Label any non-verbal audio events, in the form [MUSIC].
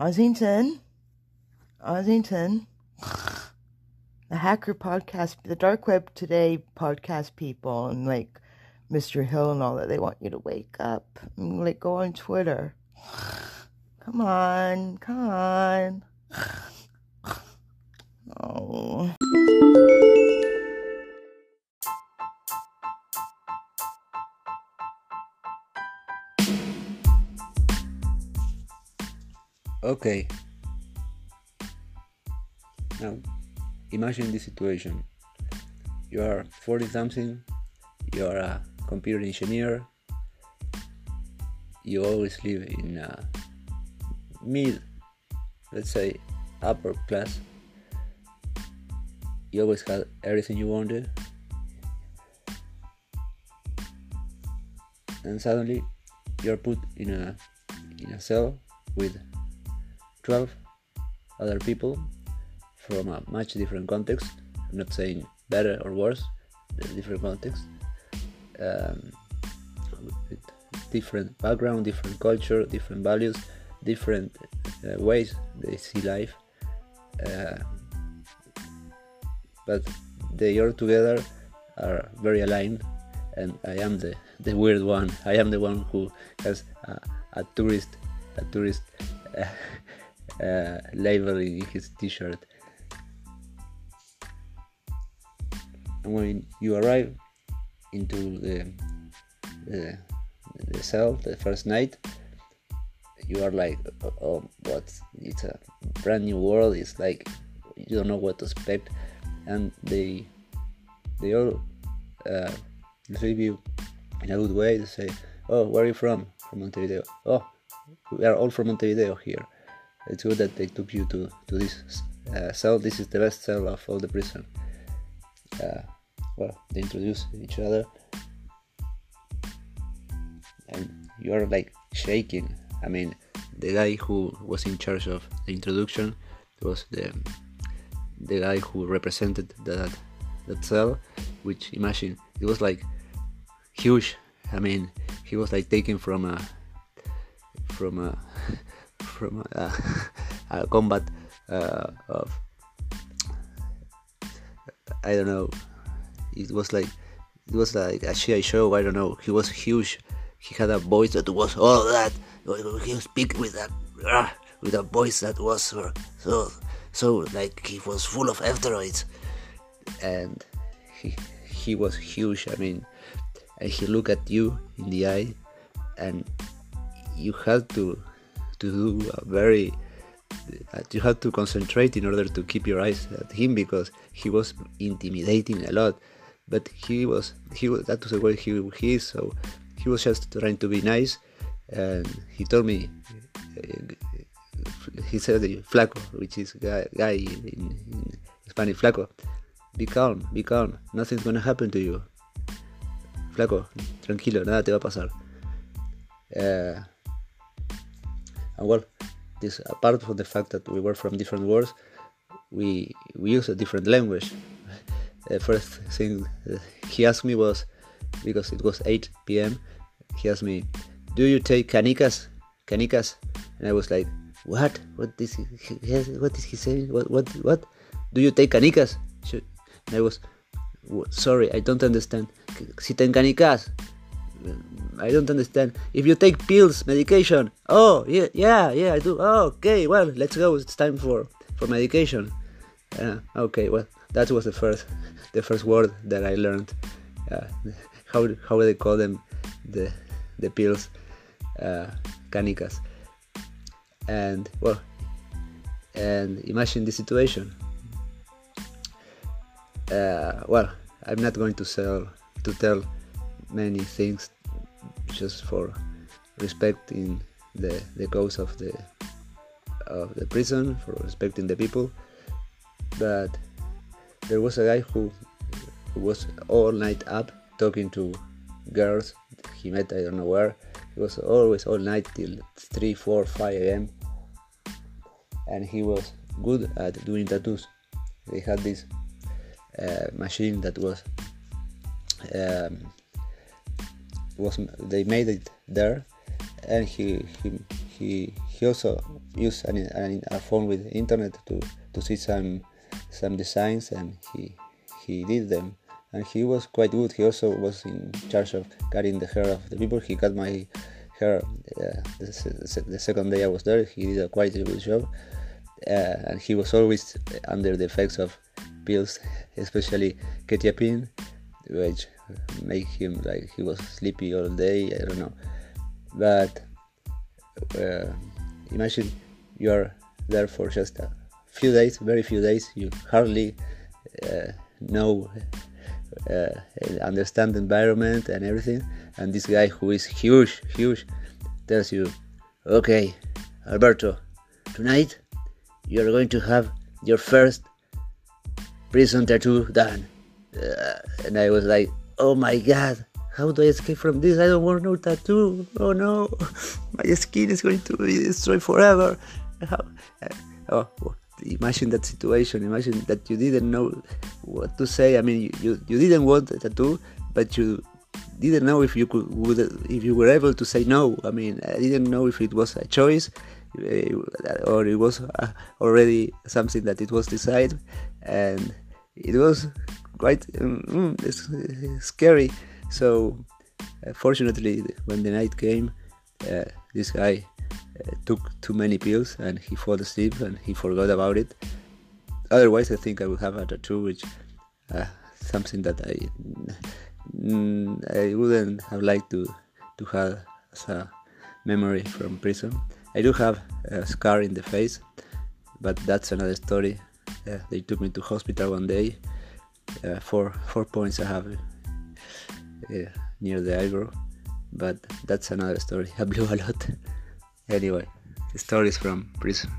Ossington, Ossington, the hacker podcast, the dark web today podcast people, and like Mr. Hill and all that. They want you to wake up and like go on Twitter. Come on, come on. Oh. Okay. Now, imagine this situation. You are 40 something, you are a computer engineer, you always live in a mid, let's say, upper class. You always had everything you wanted. And suddenly you're put in a in a cell with 12 other people from a much different context. I'm not saying better or worse, different context, um, different background, different culture, different values, different uh, ways they see life. Uh, but they all together are very aligned, and I am the, the weird one. I am the one who has a, a tourist, a tourist. Uh, uh, in his t-shirt. And when you arrive into the, the, the cell the first night you are like oh, oh what? It's a brand new world. It's like you don't know what to expect. And they they all uh, receive you in a good way. They say oh where are you from? From montevideo. Oh we are all from montevideo here it's good that they took you to to this uh, cell. This is the best cell of all the prison. Uh, well, they introduce each other, and you're like shaking. I mean, the guy who was in charge of the introduction was the the guy who represented that that cell, which imagine it was like huge. I mean, he was like taken from a from a [LAUGHS] from a, [LAUGHS] a combat uh, of I don't know. It was like it was like a GI Joe. I don't know. He was huge. He had a voice that was all that. He speak with that uh, with a voice that was so so like he was full of asteroids, and he he was huge. I mean, and he looked at you in the eye, and you had to to do a very uh, you had to concentrate in order to keep your eyes at him because he was intimidating a lot. But he was he was that was the way he, he is. So he was just trying to be nice. And he told me uh, he said flaco which is guy, guy in, in spanish flaco be calm be calm. Nothing's gonna happen to you. Flaco tranquilo nada te va a pasar. Uh, and well, this apart from the fact that we were from different worlds, we we use a different language. The first thing uh, he asked me was because it was 8 p.m. He asked me, "Do you take canicas? Canicas?" And I was like, "What? What is he? What is he saying? What? What? What? Do you take canicas?" And I was, "Sorry, I don't understand. Si te canicas." I don't understand. If you take pills, medication. Oh, yeah, yeah, yeah, I do. Oh, okay, well, let's go. It's time for for medication. Uh, okay, well, that was the first the first word that I learned. Uh, how how they call them? The the pills, uh, canicas. And well, and imagine the situation. Uh, well, I'm not going to sell to tell many things just for respecting the the cause of the of the prison for respecting the people. But there was a guy who, who was all night up talking to girls. He met i don't know where. He was always all night till 3 4 5 a.m and he was good at doing tattoos. They had this uh, machine that was um, was they made it there, and he he, he he also used an, an, a phone with internet to to see some some designs and he he did them. And he was quite good. He also was in charge of cutting the hair of the people. He cut my hair uh, the, the, second day i was there. He did a quite a good job. Uh, and he was always under the effects of pills especially quetiapine which make him like he was sleepy all day i don't know but uh, imagine you are there for just a few days, very few days. You hardly uh, know, uh, understand the environment and everything. And this guy who is huge, huge, tells you, "Okay, Alberto, tonight you are going to have your first prison tattoo done." Uh, and I was like, "Oh my God!" How do I escape from this? I don't want no tattoo. Oh no, [LAUGHS] my skin is going to be destroyed forever. How, uh, oh, imagine that situation. Imagine that you didn't know what to say. I mean, you, you didn't want a tattoo, but you didn't know if you could if you were able to say no. I mean, I didn't know if it was a choice uh, or it was uh, already something that it was decided, and it was quite um, scary. So, uh, fortunately, when the night came, uh, this guy uh, took too many pills and he fell asleep and he forgot about it. Otherwise, I think I would have a tattoo, which something that I mm, I wouldn't have liked to to have as a memory from prison. I do have a scar in the face, but that's another story. Uh, they took me to hospital one day. Uh, four four points I have near the eyebrow, but that's another story. [LAUGHS] I blew a lot. anyway, stories from prison.